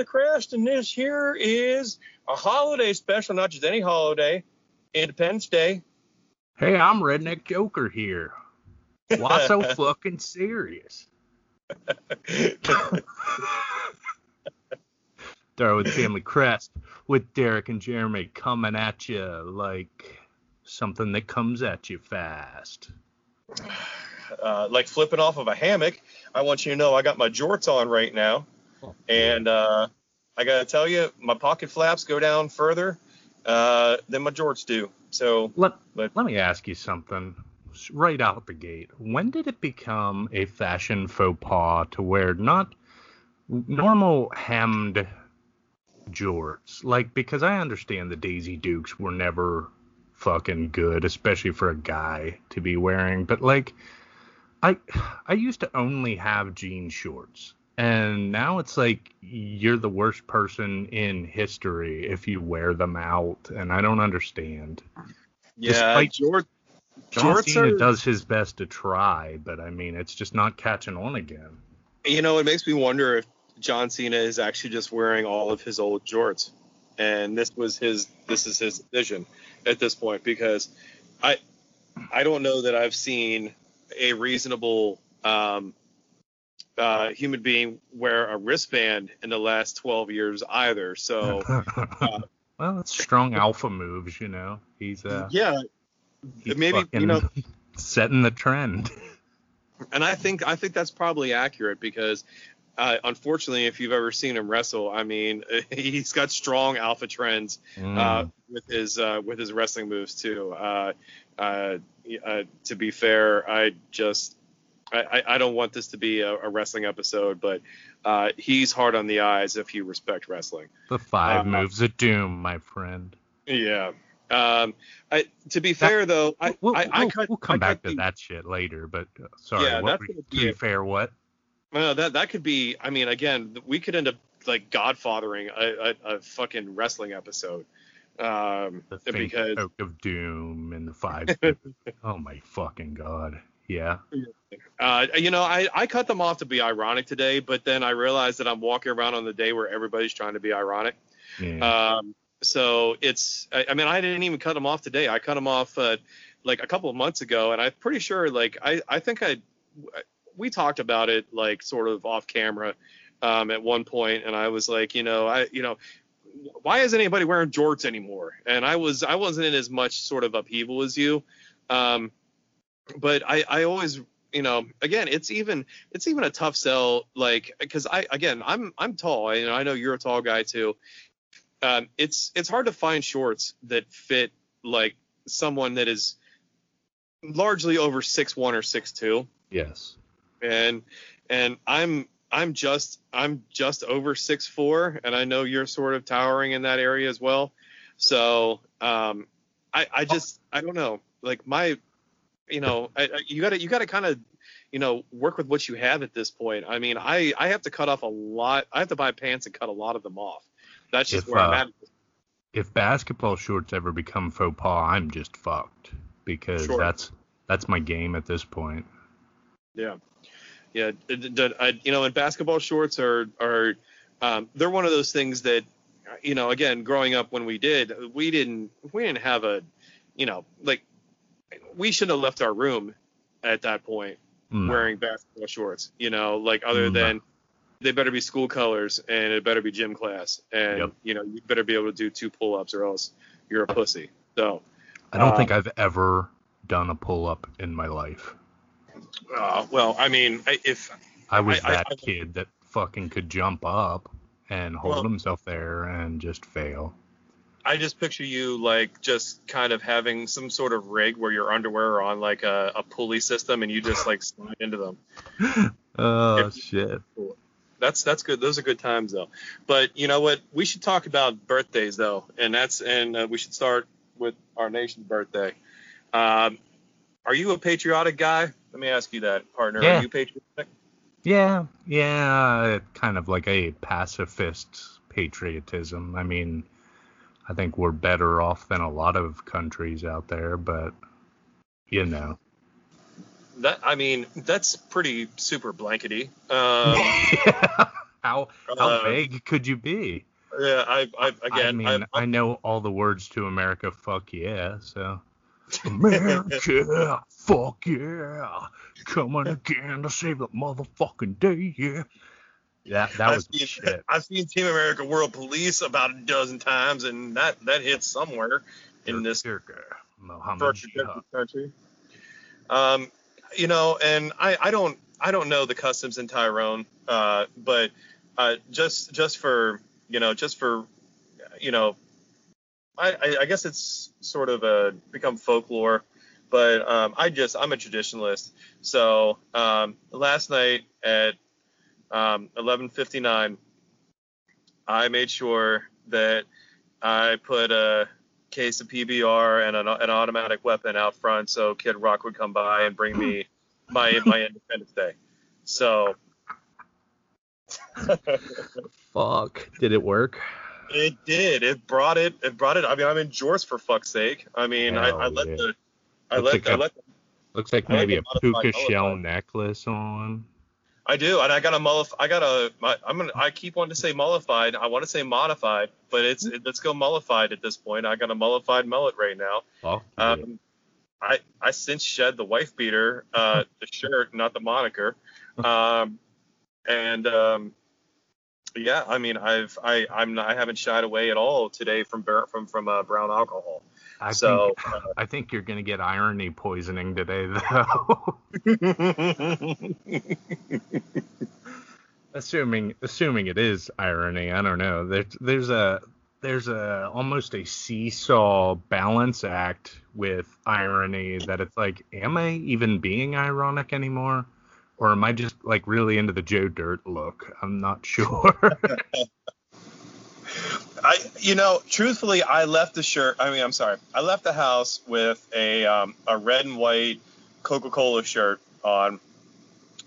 Family Crest, and this here is a holiday special, not just any holiday, Independence Day. Hey, I'm Redneck Joker here. Why so fucking serious? Darwin Family Crest with Derek and Jeremy coming at you like something that comes at you fast. Uh, like flipping off of a hammock. I want you to know I got my jorts on right now, and uh, I gotta tell you, my pocket flaps go down further uh, than my jorts do. So Let, But- let me ask you something right out the gate. When did it become a fashion faux pas to wear not normal hemmed jorts? Like, because I understand the Daisy Dukes were never fucking good, especially for a guy to be wearing, but like, I I used to only have jean shorts. And now it's like you're the worst person in history if you wear them out, and I don't understand. yeah, Despite- jort, John Cena are. does his best to try, but I mean, it's just not catching on again. You know, it makes me wonder if John Cena is actually just wearing all of his old jorts, and this was his this is his vision at this point because I I don't know that I've seen a reasonable um, uh, human being wear a wristband in the last 12 years either. So well, it's strong alpha moves, you know. He's uh, yeah, he's maybe, you know- setting the trend. and I think I think that's probably accurate because uh, unfortunately, if you've ever seen him wrestle, I mean, he's got strong alpha trends uh, Mm. with his uh, with his wrestling moves too. Uh, uh, uh, to be fair, I just I, I- don't want this to be a, a wrestling episode, but uh, he's hard on the eyes if you respect wrestling. the five uh, moves of doom, my friend. Yeah. Um, I, to be fair though, I, we'll, I, I we'll- cut, we'll come back to the- that shit later, but uh, sorry. Yeah, what gonna be fair, what? Well, that that could be. I mean, again, we could end up like Godfathering a, a, a fucking wrestling episode. Um, The because of doom and the five. oh my fucking god. Yeah. uh, you know, I, I cut them off to be ironic today, but then I realized that I'm walking around on the day where everybody's trying to be ironic. Yeah. Um, so it's, I, I mean, I didn't even cut them off today. I cut them off uh, like a couple of months ago, and I'm pretty sure, like, I, I think I, we talked about it like sort of off camera um, at one point, and I was like, you know, I, you know, why isn't anybody wearing jorts anymore? And I was, I wasn't in as much sort of upheaval as you, um, but I, I always, you know, again, it's even, it's even a tough sell, like, because I, again, I'm, I'm tall, I, I know you're a tall guy too um, it's it's hard to find shorts that fit like someone that is largely over six one or six two, yes. and and I'm I'm just I'm just over six four, and I know you're sort of towering in that area as well. So um, I I just I don't know like my you know I, I, you gotta you gotta kind of you know work with what you have at this point. I mean I I have to cut off a lot. I have to buy pants and cut a lot of them off. That's just If, where I'm uh, at. If basketball shorts ever become faux pas, I'm just fucked because Sure. that's that's my game at this point. Yeah, yeah. I, you know, and basketball shorts are are um, they're one of those things that you know. Again, growing up when we did, we didn't we didn't have a you know like we shouldn't have left our room at that point No. wearing basketball shorts. You know, like other No. than they better be school colors and it better be gym class and Yep. you know you better be able to do two pull ups or else you're a pussy. So. I don't uh, think I've ever done a pull up in my life. Uh, well, I mean, I- if I was I- that I- kid that fucking could jump up and hold Well- himself there and just fail. I just picture you like just kind of having some sort of rig where your underwear are on like a, a pulley system and you just like slide into them. Oh If- shit. That's that's good. Those are good times though. But you know what? We should talk about birthdays though, and that's and uh, we should start with our nation's birthday. Um, are you a patriotic guy? Let me ask you that, partner. Yeah. Are you patriotic? Yeah, yeah, kind of like a pacifist patriotism. I mean, I think we're better off than a lot of countries out there, but you know, that I mean that's pretty super blankety. Um, how how Uh, vague could you be? yeah, I, I again, I mean, I, I know all the words to America. Fuck yeah. So. America, fuck yeah, coming again to save the motherfucking day, yeah. That that I've was seen, shit. I've seen Team America World Police about a dozen times, and that that hits somewhere in this Muhammad country. Um, you know, and I, I don't I don't know the customs in Tyrone, uh, but uh, just just for you know just for you know, I, I, I guess it's sort of a become folklore, but um, I just I'm a traditionalist. So um, last night at um, 11:59, I made sure that I put a case of PBR and an, an automatic weapon out front so Kid Rock would come by and bring me my my Independence Day. So Fuck. Did it work? it did. It brought it. It brought it. I mean, I'm in Jorts for fuck's sake. I mean, I, I let yeah. the I Looks let like I a- let Looks like I maybe a a puka shell necklace on. I do, and I got a mullif. I got a. My, I'm gonna. I keep wanting to say mollified. I want to say modified, but it's. It, let's go mollified at this point. I got a mollified mullet right now. Fuck. Um, I I since shed the wife beater, uh, the shirt, not the moniker. Um, and um, yeah, I mean, I've I I'm not, I haven't shied away at all today from from from uh, brown alcohol. I so. think I think you're gonna get irony poisoning today though. uh, assuming assuming it is irony, I don't know. There's there's a there's a almost a seesaw balance act with irony that it's like, am I even being ironic anymore? Or am I just like really into the Joe Dirt look? I'm not sure. I, you know, truthfully, I left the shirt. I mean, I'm sorry. I left the house with a um, a red and white Coca-Cola shirt on,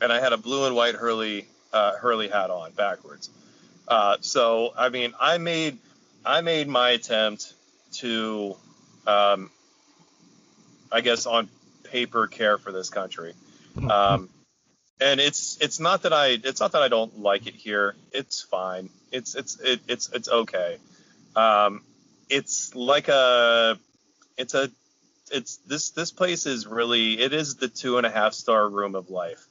and I had a blue and white Hurley uh, Hurley hat on backwards. Uh, so, I mean, I made I made my attempt to, um, I guess, on paper, care for this country. Um, and it's it's not that I it's not that I don't like it here. It's fine. It's it's it, it's it's okay. Um, it's like a it's a it's this this place is really it is the two and a half star room of life.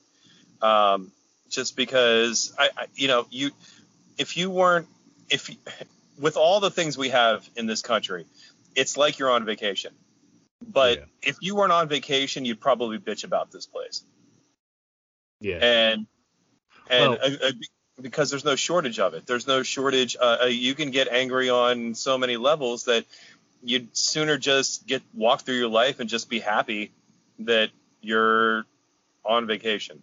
Um, just because I, I you know you if you weren't if you- with all the things we have in this country, it's like you're on vacation. But Yeah. if you weren't on vacation, you'd probably bitch about this place yeah. and and Well- uh, uh, because there's no shortage of it. There's no shortage. Uh, uh, you can get angry on so many levels that you'd sooner just get walk through your life and just be happy that you're on vacation.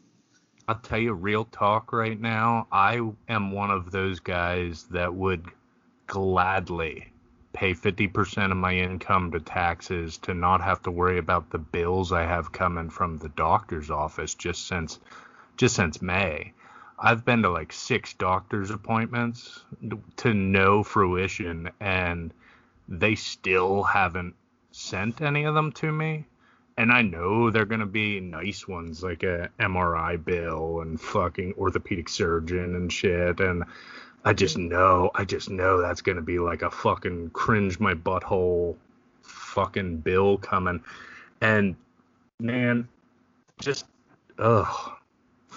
I'll tell you real talk right now. I am one of those guys that would gladly pay 50% of my income to taxes to not have to worry about the bills I have coming from the doctor's office just since just since May. I've been to like 6 doctor's appointments to no fruition and they still haven't sent any of them to me and I know they're gonna be nice ones like a MRI bill and fucking orthopedic surgeon and shit, and I just know, I just know that's gonna be like a fucking cringe my butthole fucking bill coming, and man, just ugh.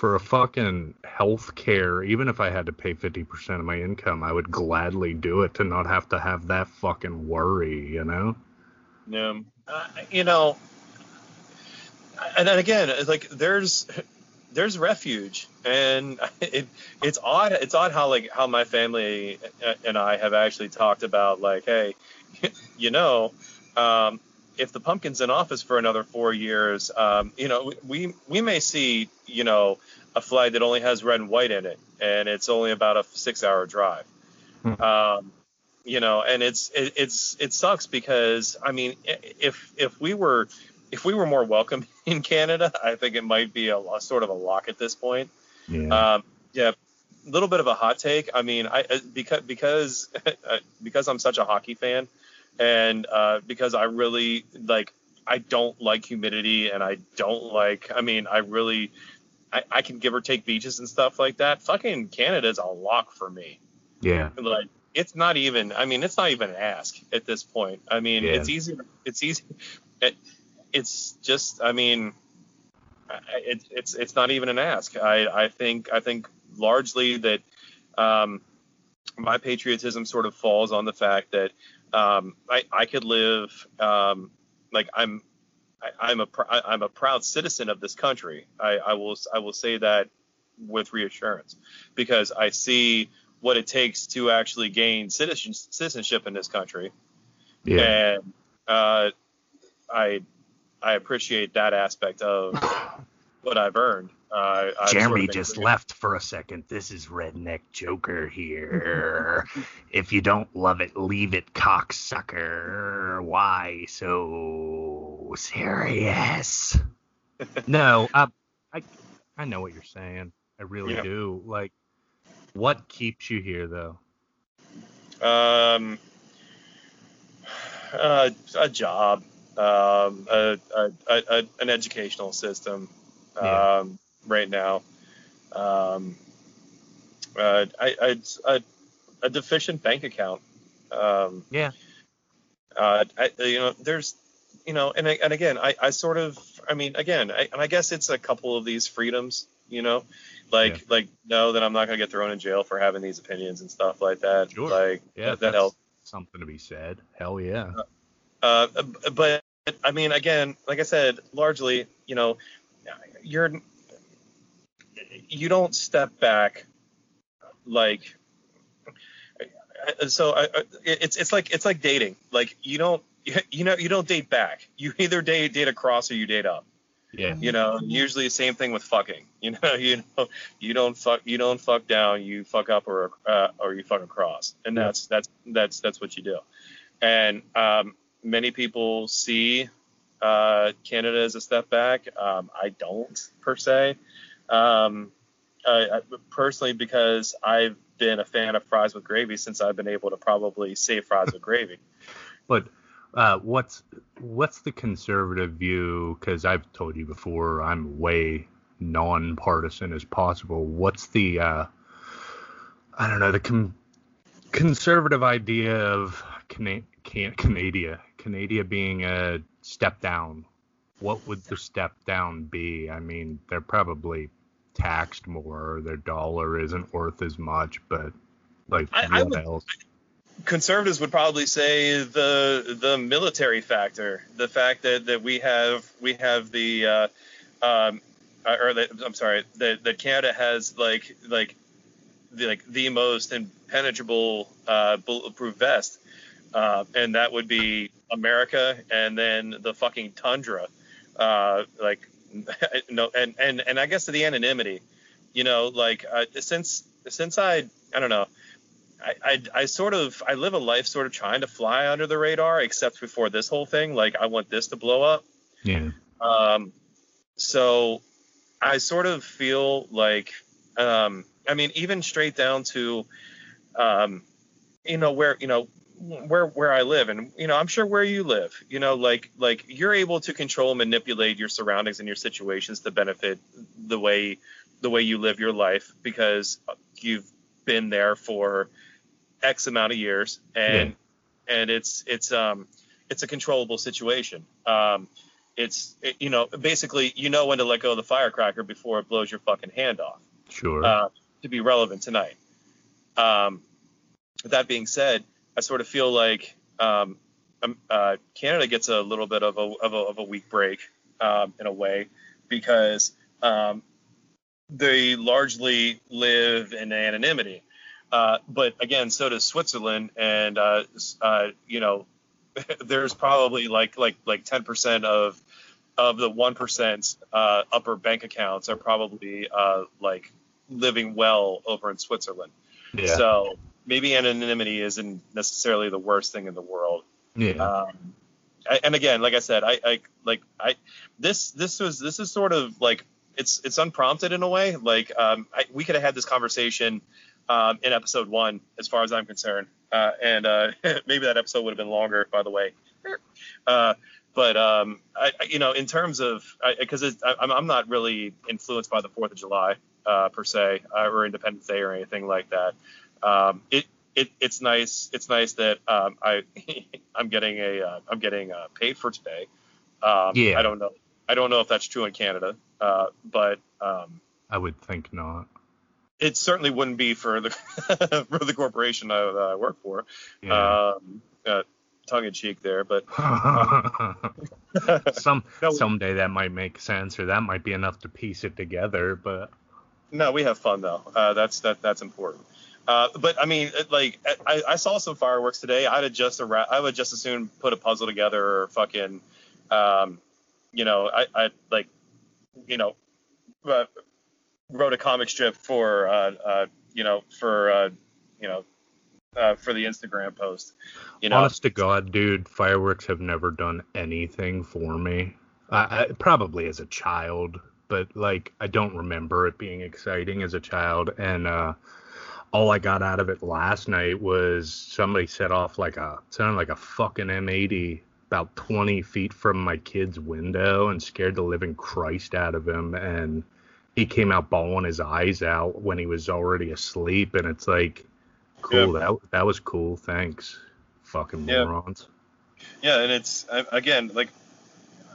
For a fucking health care, even if I had to pay 50% of my income, I would gladly do it to not have to have that fucking worry, you know? Yeah. Uh, you know, and then again, like there's there's refuge, and it it's odd. It's odd how like how my family and I have actually talked about like, hey, you know, um, if the pumpkin's in office for another four years, um, you know, we we may see you know a flag that only has red and white in it, and it's only about a six-hour drive. Hmm. Um, you know, and it's it, it's it sucks because I mean, if if we were if we were more welcome in Canada, I think it might be a, lo- sort of a lock at this point. Yeah. Um, yeah, a little bit of a hot take. I mean, I uh, because because uh, because I'm such a hockey fan, and uh, because I really like I don't like humidity and I don't like. I mean, I really, I, I can give or take beaches and stuff like that. Fucking Canada's a lock for me. Yeah. Like it's not even. I mean, it's not even an ask at this point. I mean, Yeah. it's easy. It's easy. It, it's just. I mean, it, it's it's not even an ask. I I think I think largely that um, my patriotism sort of falls on the fact that um, I I could live um, like I'm. I, I'm a I'm a proud citizen of this country. I, I will I will say that with reassurance because I see what it takes to actually gain citizen, citizenship in this country, Yeah. and uh, I I appreciate that aspect of what I've earned. Uh, I've sort Jeremy of just left for a second. This is Redneck Joker here. if you don't love it, leave it, cocksucker. Why so serious? no, I, I, I know what you're saying. I really Yeah. do. Like, what keeps you here, though? Um, uh, a job, um, a, a, a, an educational system, Yeah. Right now. Um, uh, I, I, a, a deficient bank account. Um, Yeah. uh, I, you know, there's, you know, and I- and again, I, I sort of, I mean, again, I, and I guess it's a couple of these freedoms, you know, like Yeah. like know that I'm not gonna get thrown in jail for having these opinions and stuff like that. Sure. Like Yeah, that that's helps. something to be said. Hell yeah. Uh, but I mean, again, like I said, largely, you know, you're you don't step back like so I, it's it's like it's like dating. Like you don't you know you don't date back. You either date date across or you date up. Yeah. you know usually the same thing with fucking. You know you know you don't fuck you don't fuck down you fuck up or uh, or you fuck across. And Yeah. that's that's that's that's what you do. And um, many people see uh, Canada as a step back. Um, I don't per se um, I, I, personally because I've been a fan of fries with gravy since I've been able to probably say fries with gravy But uh, what's what's the conservative view? Because I've told you before, I'm way nonpartisan as possible. What's the uh, I don't know the com- conservative idea of Can- Canada Canada being a step down? What would the step down be? I mean, they're probably taxed more. Their dollar isn't worth as much, but like I- I would- else? conservatives would probably say the the military factor, the fact that, that we have we have the uh, um, uh, or that, I'm sorry that, that Canada has like like the like the most impenetrable uh, bulletproof vest, uh, and that would be America, and then the fucking tundra, uh, like no, and and and I guess to the anonymity, you know, like uh, since since I I don't know. I, I, I sort of I live a life sort of trying to fly under the radar, except before this whole thing. Like I want this to blow up. Yeah. Um, so I sort of feel like, um, I mean, even straight down to, um, you know, where you know where where I live, and you know, I'm sure where you live. You know, like like you're able to control, manipulate your surroundings and your situations to benefit the way the way you live your life because you've been there for X amount of years, and and it's it's um it's a controllable situation. Um, it's it, you know basically you know when to let go of the firecracker before it blows your fucking hand off. Sure. Uh, to be relevant tonight. Um, with that being said, I sort of feel like um, um, uh, Canada gets a little bit of a of a, of a weak break um, in a way because um, they largely live in anonymity. Uh, but again, so does Switzerland, and uh, uh, you know, there's probably like like like 10% of of the one uh, upper bank accounts are probably uh, like living well over in Switzerland. yeah. So maybe anonymity isn't necessarily the worst thing in the world. yeah. Um, I- and again, like I said, I, I like I this this was this is sort of like it's it's unprompted in a way. Like um, I, we could have had this conversation um, in episode one, as far as I'm concerned, uh, and uh, maybe that episode would have been longer, by the way. Uh, but um, I, you know, in terms of because I'm I'm not really influenced by the Fourth of July uh, per se uh, or Independence Day or anything like that. Um, it it, it's nice. It's nice that um, I I'm getting a uh, I'm getting uh, paid for today. Um, yeah. I don't know. I don't know if that's true in Canada, uh, but um, I would think not. It certainly wouldn't be for the for the corporation I, I work for. Yeah. Um, uh, tongue in cheek there, but some no, someday that might make sense, or that might be enough to piece it together. But no, we have fun though. Uh, that's that that's important. Uh, but I mean, like I, I, saw some fireworks today. I'd have just I would just as soon put a puzzle together or fucking, um, you know, I, I like, you know, uh, wrote a comic strip for, uh, uh, you know, for, uh, you know, for the Instagram post. You know, honest to God, dude, fireworks have never done anything for me. I, I, probably as a child, but like I don't remember it being exciting as a child, and uh, all I got out of it last night was somebody set off like a sounded like a fucking M80 about 20 feet from my kid's window and scared the living Christ out of him. And he came out bawling his eyes out when he was already asleep. And it's like, cool, yeah. that that was cool. Thanks, fucking morons. Yeah, and it's again like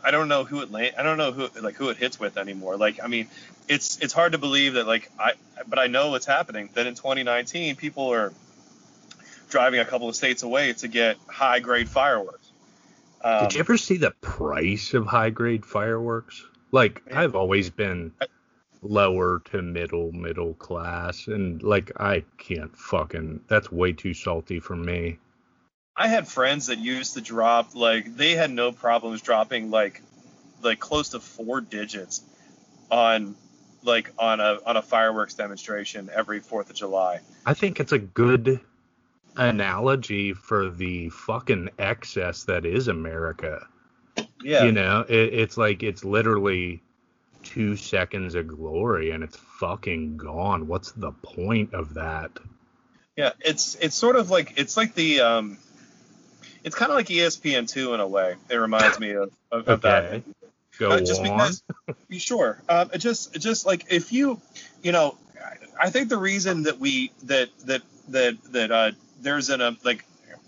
I don't know who it I don't know who like who it hits with anymore. Like I mean, it's it's hard to believe that like I but I know what's happening. That in 2019 people are driving a couple of states away to get high grade fireworks. Um, Did you ever see the price of high grade fireworks? Like I've always been lower to middle middle class and like I can't fucking that's way too salty for me. I had friends that used to drop like they had no problems dropping like like close to four digits on like on a on a fireworks demonstration every Fourth of July. I think it's a good analogy for the fucking excess that is America. Yeah. You know, it, it's like it's literally two seconds of glory and it's fucking gone. What's the point of that? Yeah, it's it's sort of like it's like the um it's kind of like ESPN two in a way. It reminds me of, of, of okay. that. Go uh, just on. because, sure. Um, it just just like if you, you know, I think the reason that we that that that that uh, there's an a like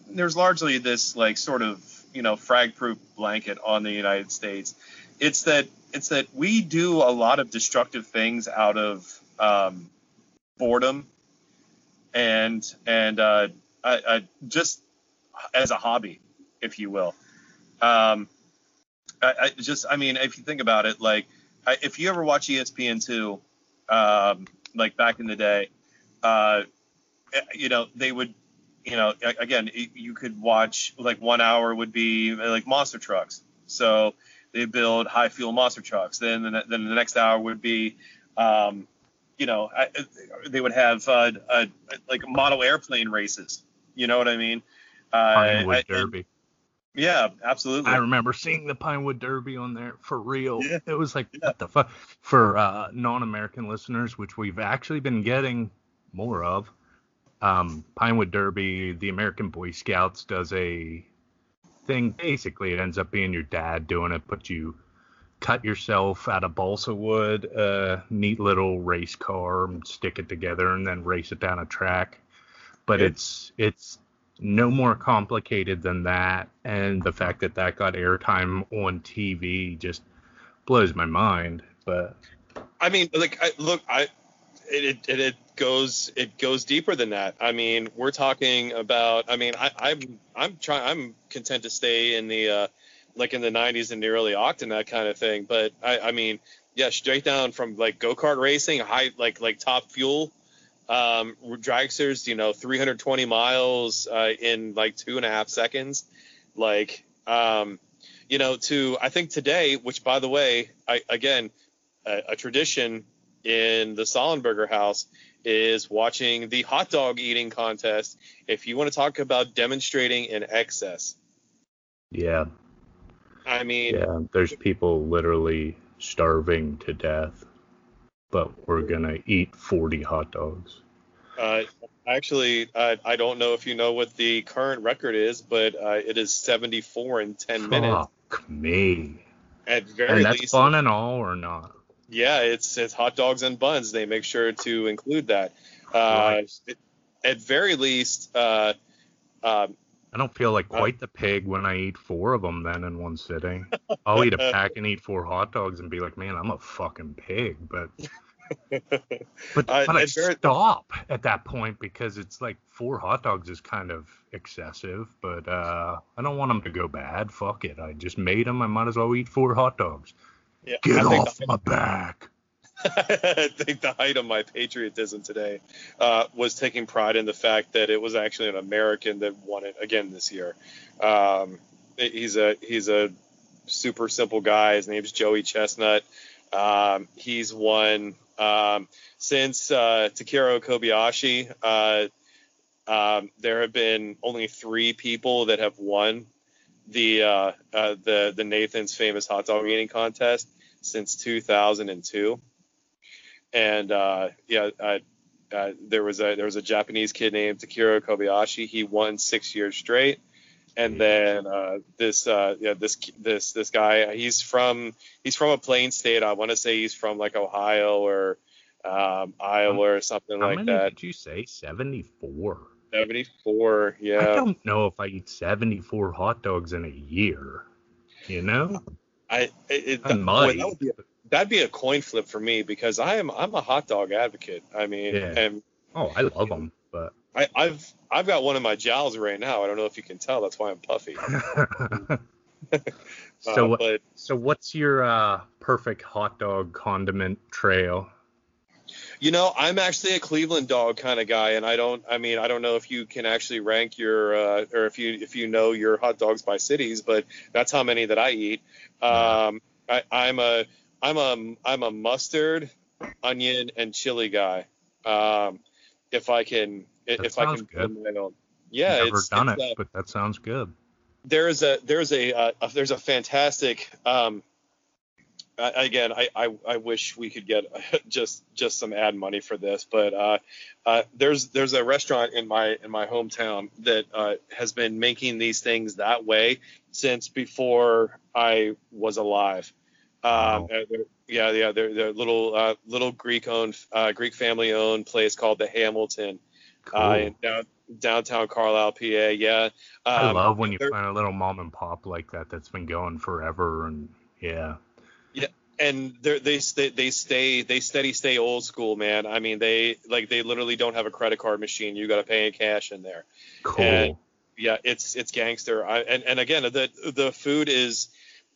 there's largely this like sort of you know frag proof blanket on the United States. It's that it's that we do a lot of destructive things out of um, boredom and and uh, I, I just as a hobby, if you will. Um, I, I, just, I mean, if you think about it, like, I, if you ever watch ESPN2, um, like back in the day, uh, you know, they would, you know, again, you could watch like one hour would be like monster trucks. So they build high fuel monster trucks. Then, the, then the next hour would be, um, you know, they would have uh, uh, like model airplane races. You know what I mean? Pinewood I, Derby. Yeah, absolutely. I remember seeing the Pinewood Derby on there for real. Yeah. It was like yeah. what the fuck for uh, non-American listeners, which we've actually been getting more of. Um, Pinewood Derby, the American Boy Scouts does a thing. Basically, it ends up being your dad doing it, but you cut yourself out of balsa wood, a neat little race car, and stick it together, and then race it down a track. But it's it's no more complicated than that. And the fact that that got airtime on TV just blows my mind. But I mean, like, I, look, I it, it it goes it goes deeper than that. I mean, we're talking about. I mean, I, I'm I'm trying. I'm content to stay in the uh, like in the 90s and the early octane that kind of thing. But I, I mean, yeah, straight down from like go kart racing, high like like top fuel um, dragsters, you know, 320 miles uh, in like two and a half seconds. Like, um, you know, to I think today, which by the way, I, again, a, a tradition in the Sollenberger house is watching the hot dog eating contest. If you want to talk about demonstrating in excess. Yeah. I mean, yeah, there's people literally starving to death but we're gonna eat 40 hot dogs. Uh, actually, I, I don't know if you know what the current record is, but uh, it is 74 in 10 minutes. Fuck me. At very And that's least, fun and all, or not? yeah, it's it's hot dogs and buns. They make sure to include that. Uh, Right. it- at very least, uh, um, I don't feel like quite the pig when I eat four of them then in one sitting. I'll eat a pack and eat four hot dogs and be like, man, I'm a fucking pig. But but, I- but I very- stop at that point because it's like four hot dogs is kind of excessive. But uh, I don't want them to go bad. Fuck it. I just made them. I might as well eat four hot dogs. yeah, Get I off my back. I think the height of my patriotism today uh, was taking pride in the fact that it was actually an American that won it again this year. Um, he's a he's a super simple guy. His name's Joey Chestnut. Um, he's won um, since uh, Kobayashi. Uh, um, there have been only three people that have won the uh, uh, the the Nathan's famous hot dog eating contest since 2002 and uh, yeah, uh, there was a there was a Japanese kid named Takeru Kobayashi. He won six years straight, and then uh, this uh, yeah this this this guy he's from he's from a plain state. I want to say he's from like Ohio or um, Iowa or something How like many that. did you say? 74. 74, yeah. I don't know if I eat 74 hot dogs in a year. You know? I it, I boy, that would be a, that'd be a coin flip for me because I am I'm a hot dog advocate. I mean, Yeah. and Oh, I love them, but I, I've I've got one in my jowls right now. I don't know if you can tell. That's why I'm puffy. so Uh, what? but So what's your uh, perfect hot dog condiment trail? you know, I'm actually a Cleveland dog kind of guy, and I don't. I mean, I don't know if you can actually rank your uh, or if you if you know your hot dogs by cities, but that's how many that I eat. Um, I, I'm a I'm a I'm a mustard, onion, and chili guy. Um, if I can That if I can good. my own. Yeah, Never it's, done it's, it, uh, but that sounds good. there's a there's a, uh, a there's a fantastic um I, again I, I I wish we could get just just some ad money for this but uh, uh there's there's a restaurant in my in my hometown that uh, has been making these things that way since before I was alive Wow. uh, yeah yeah they're, they're little uh, little Greek owned uh, Greek family owned place called the Hamilton Cool. uh, in down, downtown Carlisle PA yeah I um, love when you find a little mom and pop like that that's been going forever, and yeah, and they're, they stay they stay they steady stay old school man i mean they like they literally don't have a credit card machine you got to pay in cash in there cool. And- yeah it's it's gangster I, and and again the the food is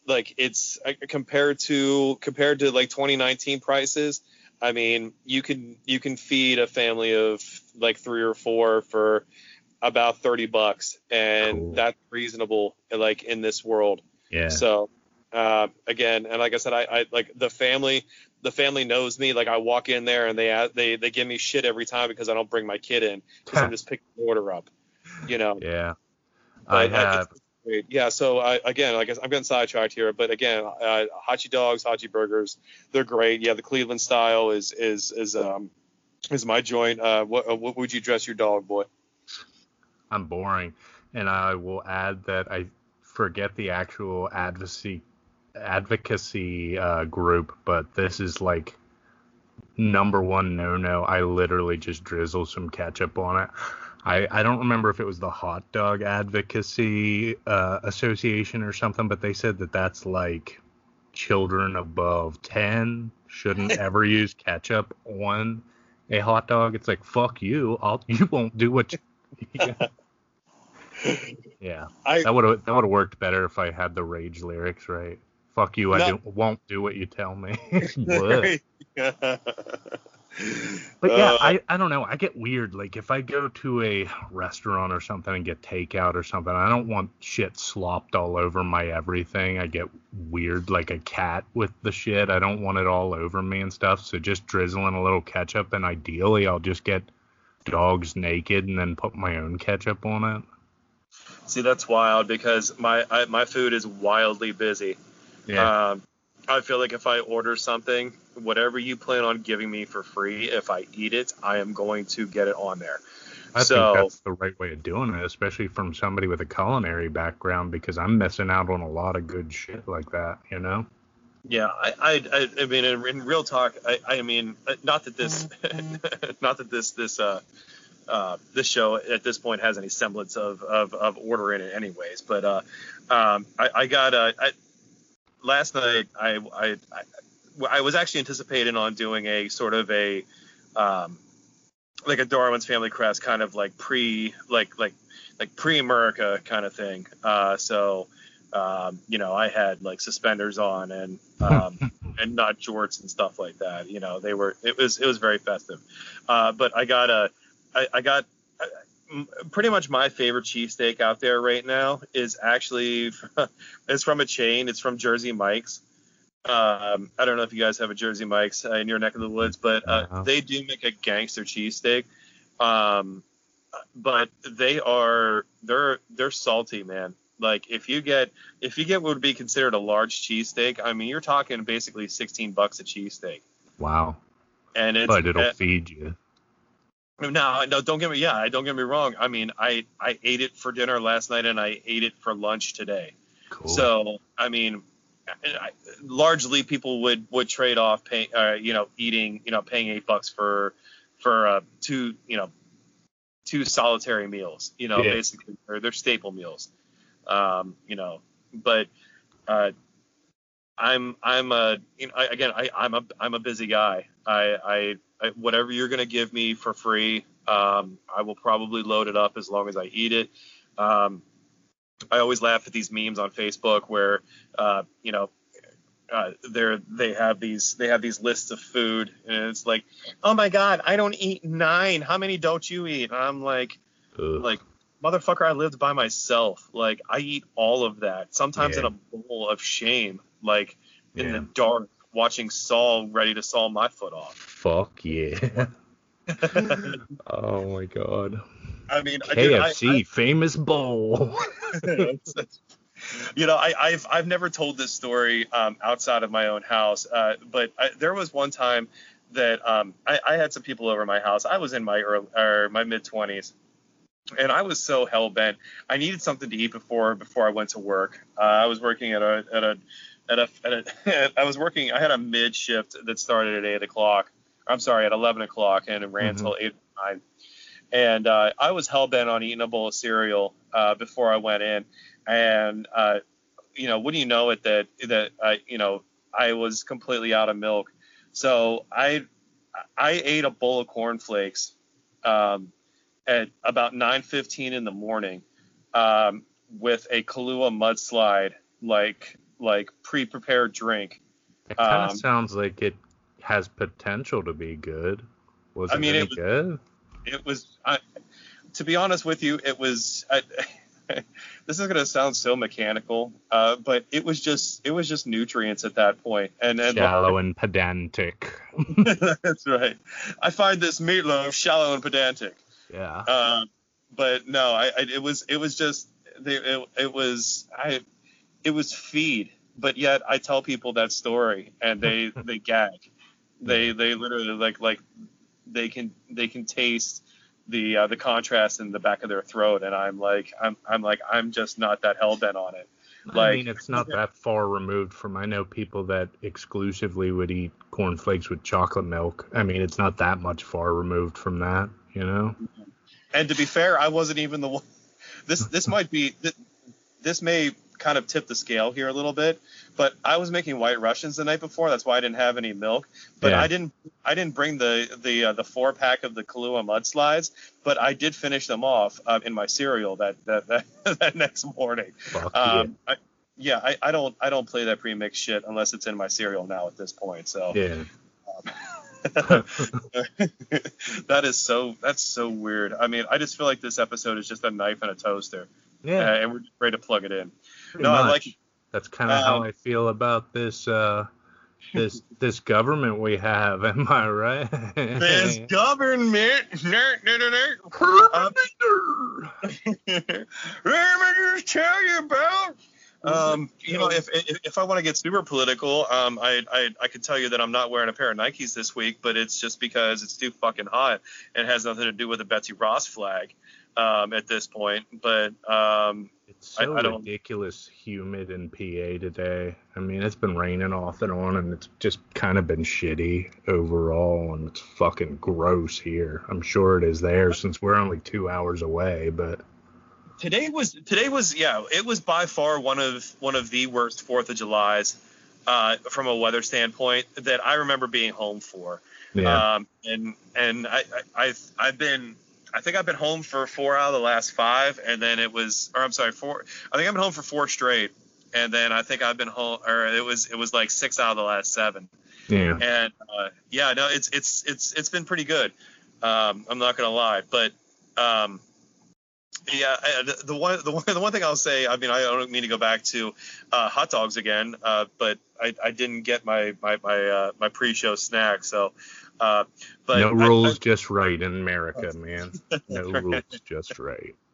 like it's uh, compared to compared to like 2019 prices i mean you can you can feed a family of like three or four for about 30 bucks and Cool. that's reasonable like in this world yeah. so uh, again, and like I said, I, I like the family. The family knows me. Like I walk in there and they they they give me shit every time because I don't bring my kid in because I'm just picking the order up. You know. yeah. I But, uh, have. it's great. Yeah. So I, again, I guess I'm getting sidetracked here, but again, uh, Hachi dogs, Hachi burgers, they're great. Yeah, the Cleveland style is is is um is my joint. Uh, what uh, what would you dress your dog, boy? I'm boring, and I will add that I forget the actual advocacy advocacy uh, group, but this is like number one no no. I literally just drizzle some ketchup on it. I, I don't remember if it was the hot dog advocacy uh, association or something, but they said that that's like children above 10 shouldn't ever use ketchup on a hot dog. It's like fuck you. I'll you won't do what you, yeah, I that would have that would have worked better if I had the rage lyrics right. Fuck you, I do, won't do what you tell me. But yeah, Uh, I, I don't know. I get weird. Like if I go to a restaurant or something and get takeout or something, I don't want shit slopped all over my everything. I get weird like a cat with the shit. I don't want it all over me and stuff. So just drizzling a little ketchup and ideally I'll just get dogs naked and then put my own ketchup on it. See, that's wild because my I, my food is wildly busy. Yeah. Um, I feel like if I order something, whatever you plan on giving me for free, if I eat it, I am going to get it on there. I so think that's the right way of doing it, especially from somebody with a culinary background, because I'm missing out on a lot of good shit like that, you know? yeah, I, I, I, I mean, in, in real talk, I, I mean, uh, not that this, not that this, this, uh, uh, this show at this point has any semblance of, of, of order in it, anyways. But uh, um, I, I got uh, I, last night. I, I, I I was actually anticipating on doing a sort of a um, like a Darwin's Family Crest kind of like pre like like like pre America kind of thing. Uh, so um, you know I had like suspenders on and um, and not jorts and stuff like that. You know they were it was it was very festive. Uh, but I got a I, I got pretty much my favorite cheesesteak out there right now is actually it's from a chain. It's from Jersey Mike's. Um, I don't know if you guys have a Jersey Mike's uh, in your neck of the woods, but uh, they do make a gangster cheesesteak. Um, but they are they're they're salty, man. Like if you get if you get what would be considered a large cheesesteak, I mean you're talking basically 16 bucks a cheesesteak, Wow. and it's But it'll uh, feed you. no, no, don't get me. Yeah, don't get me wrong. I mean, I I ate it for dinner last night and I ate it for lunch today. Cool. So I mean, largely people would would trade off pay, uh, you know, eating, you know, paying eight bucks for for uh, two, you know, two solitary meals. You know, Yeah. basically they're, they're staple meals. Um, you know, but uh, I'm I'm a you know I, again I I'm a I'm a busy guy. I I, I whatever you're gonna give me for free, um, I will probably load it up as long as I eat it. Um, I always laugh at these memes on Facebook where uh, you know uh, they're they have these they have these lists of food and it's like oh my god I don't eat nine how many don't you eat and I'm like Ugh. like motherfucker I lived by myself like I eat all of that sometimes in a bowl of shame like in the dark watching Saul ready to saw my foot off Fuck yeah. oh my god. I mean I- dude, I- KFC, famous bowl. you know, I, I've I've never told this story um, outside of my own house, uh, but I, there was one time that um, I, I had some people over my house. I was in my early, or my mid twenties, and I was so hell bent. I needed something to eat before before I went to work. Uh, I was working at a at a at a, at a I was working. I had a mid shift that started at eight o'clock. I'm sorry, at eleven o'clock, and it ran Mhm. till eight nine. And uh, I was hell bent on eating a bowl of cereal uh, before I went in and uh, you know, wouldn't you know it that that I, you know, I was completely out of milk. So I I ate a bowl of cornflakes um, at about 9:15 in the morning um, with a Kahlua mudslide like like pre-prepared drink. It kind of Um, sounds like it has potential to be good. Was I it mean, any it was- good? It was I, to be honest with you, it was I, this is gonna sound so mechanical, uh, but it was just it was just nutrients at that point. And and Shallow and pedantic. that's right. I find this meatloaf shallow and pedantic. Yeah. Uh, but no, I, I it was it was just they, it, it was I it was feed. But yet I tell people that story and they they gag. They they literally like like they can they can taste the uh, the contrast in the back of their throat and I'm like I'm I'm like I'm just not that hell bent on it. I like- mean, it's not that far removed from. I know people that exclusively would eat cornflakes with chocolate milk. I mean, it's not that much far removed from that, you know? And to be fair, I wasn't even the one. This this might be this may kind of tip the scale here a little bit, but I was making White Russians the night before. That's why I didn't have any milk. But Yeah. I didn't I didn't bring the the uh, the four pack of the Kahlua mudslides, but I did finish them off uh, in my cereal that that that, that next morning. Fuck Um, I, yeah, I, I don't I don't play that pre-mix shit unless it's in my cereal now at this point. So yeah. that is so that's so weird. I mean, I just feel like this episode is just a knife and a toaster, Yeah. uh, and we're just ready to plug it in. Pretty no, I like. That's kind of how Um, I feel about this uh this this government we have. Am I right? This government, let me just tell you about Um, you know, if if, if I want to get super political, um, I, I I could tell you that I'm not wearing a pair of Nikes this week, but it's just because it's too fucking hot and it has nothing to do with the Betsy Ross flag um, at this point. But um, It's so I- I don't- ridiculous humid in PA today. I mean, it's been raining off and on, and it's just kind of been shitty overall, and it's fucking gross here. I'm sure it is there since we're only two hours away, but today was today was yeah, it was by far one of one of the worst Fourth of July's uh, from a weather standpoint that I remember being home for. yeah. Um, and and I, I I've I've been I think I've been home for four out of the last five, and then it was or I'm sorry four. I think I've been home for four straight, and then I think I've been home or it was it was like six out of the last seven. yeah. And uh, yeah, no, it's it's it's it's been pretty good. Um, I'm not gonna lie, but um, yeah, I- the, the one the one the one thing I'll say, I mean, I don't mean to go back to uh, hot dogs again, uh, but I, I didn't get my my my uh, my pre-show snack, so. Uh, but no I- rules, just right in America, man. No rules, just right.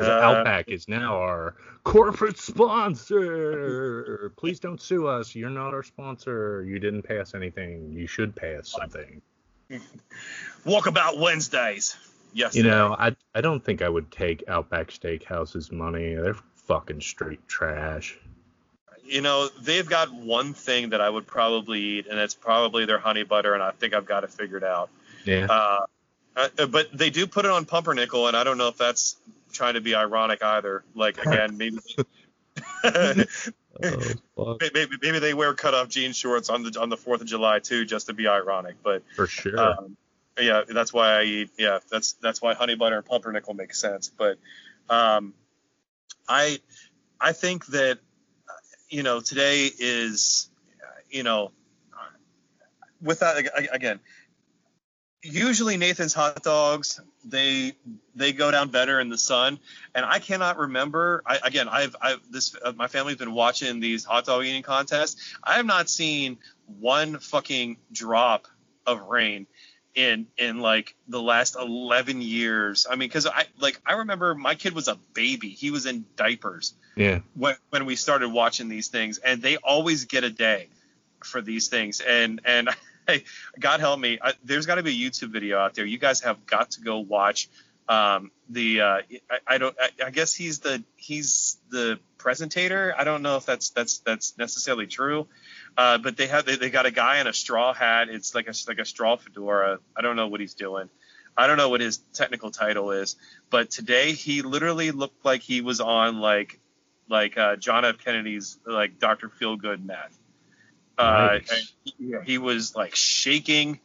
Uh, Outback is now our corporate sponsor. Please don't sue us. You're not our sponsor. You didn't pass anything. You should pass something. Walkabout Wednesdays. Yes. You know, I I don't think I would take Outback Steakhouse's money. They're fucking straight trash. You know, they've got one thing that I would probably eat, and it's probably their honey butter, and I think I've got it figured out. Yeah. Uh, uh, but they do put it on pumpernickel, and I don't know if that's trying to be ironic either. Like again, maybe Oh, fuck. maybe, maybe they wear cutoff jean shorts on the on the Fourth of July too, just to be ironic. But For sure. um, yeah, that's why I eat. Yeah, that's that's why honey butter and pumpernickel makes sense. But um, I I think that you know today is you know without ag- again usually Nathan's hot dogs they they go down better in the sun. And I cannot remember I, again I've I've this uh, my family's been watching these hot dog eating contests. I have not seen one fucking drop of rain in in like the last 11 years. I mean cuz I like I remember my kid was a baby. He was in diapers yeah. when, when we started watching these things and they always get a day for these things. And and I, god help me I, there's got to be a youtube video out there. You guys have got to go watch um the uh I, I don't I, I guess he's the he's the presentator i don't know if that's that's that's necessarily true uh but they have they, they got a guy in a straw hat it's like a like a straw fedora i don't know what he's doing I don't know what his technical title is, but today he literally looked like he was on like like uh, John F. Kennedy's like Dr. Feelgood meth. Uh, Nice. he, he was like shaking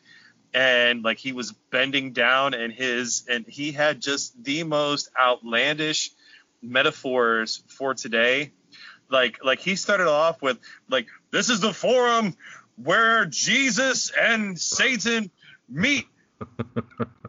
and like he was bending down and his and he had just the most outlandish metaphors for today. Like like he started off with like this is the forum where Jesus and Satan meet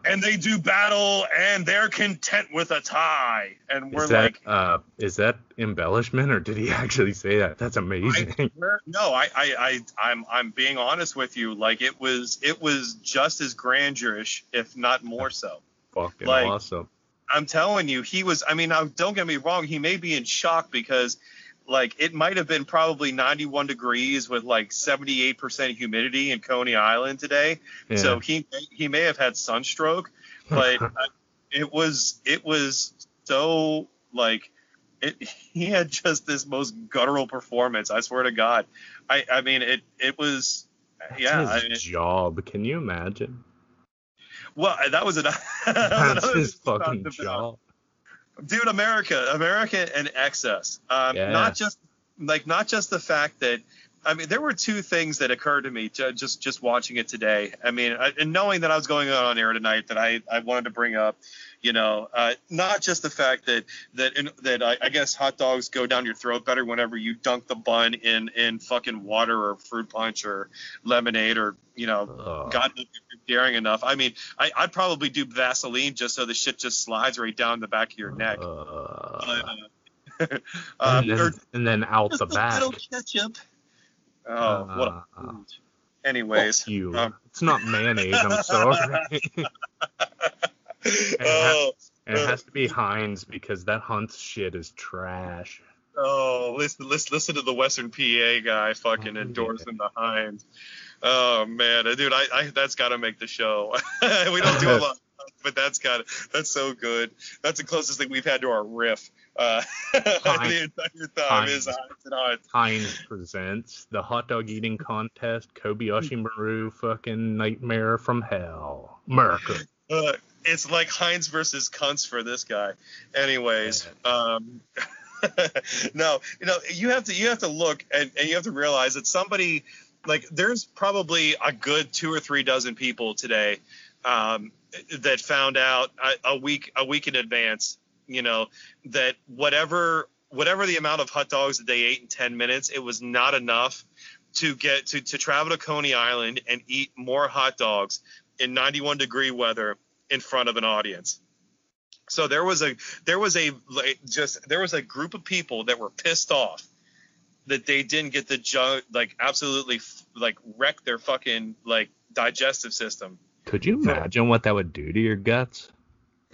and they do battle and they're content with a tie and we're Is that like uh is that embellishment or did he actually say that? That's amazing. I, no, I, I, I, I'm, I'm being honest with you. Like it was, it was just as grandeurish if not more so. fucking like- awesome. I'm telling you, he was. I mean, now don't get me wrong. He may be in shock because, like, it might have been probably 91 degrees with like 78% humidity in Coney Island today. Yeah. So he, he may have had sunstroke, but it was, it was so like. It, he had just this most guttural performance. I swear to God. I, I mean, it, it was, That's yeah. I his mean, job. Can you imagine? well, that was, an, that was That's his fucking job. Dude america america and excess. Um, not just like not just the fact that i mean there were two things that occurred to me ju- just just watching it today. I mean I, and knowing that i was going on air tonight that i i wanted to bring up you know uh, not just the fact that that in, that I, I guess hot dogs go down your throat better whenever you dunk the bun in in fucking water or fruit punch or lemonade or you know Ugh. God knows if you're daring enough. I mean, I, I'd probably do Vaseline just so the shit just slides right down the back of your neck. Uh, But, uh, and, or then, and then out the a back. little ketchup. Oh, what a Uh. Anyways. You. um, it's not mayonnaise. I'm sorry. oh, And it has to be Heinz because that Hunt's shit is trash. Oh, listen, listen, listen to the Western PA guy fucking Oh, endorsing the Heinz. Oh man, dude, I, I that's got to make the show. we don't do a lot, but that's got that's so good. That's the closest thing we've had to our riff. Uh, the entire time is Heinz. Heinz. Heinz presents the hot dog eating contest. Kobayashi Maru fucking nightmare from hell. America. Uh, it's like Heinz versus Cunts for this guy. Anyways, um, no, you know, you have to you have to look and, and you have to realize that somebody like there's probably a good two or three dozen people today um, that found out a, a week a week in advance, you know, that whatever whatever the amount of hot dogs that they ate in 10 minutes, it was not enough to get to, to travel to Coney Island and eat more hot dogs in 91 degree weather in front of an audience. So there was a there was a like, just there was a group of people that were pissed off that they didn't get the ju- like absolutely f- like wreck their fucking like digestive system. Could you imagine what that would do to your guts?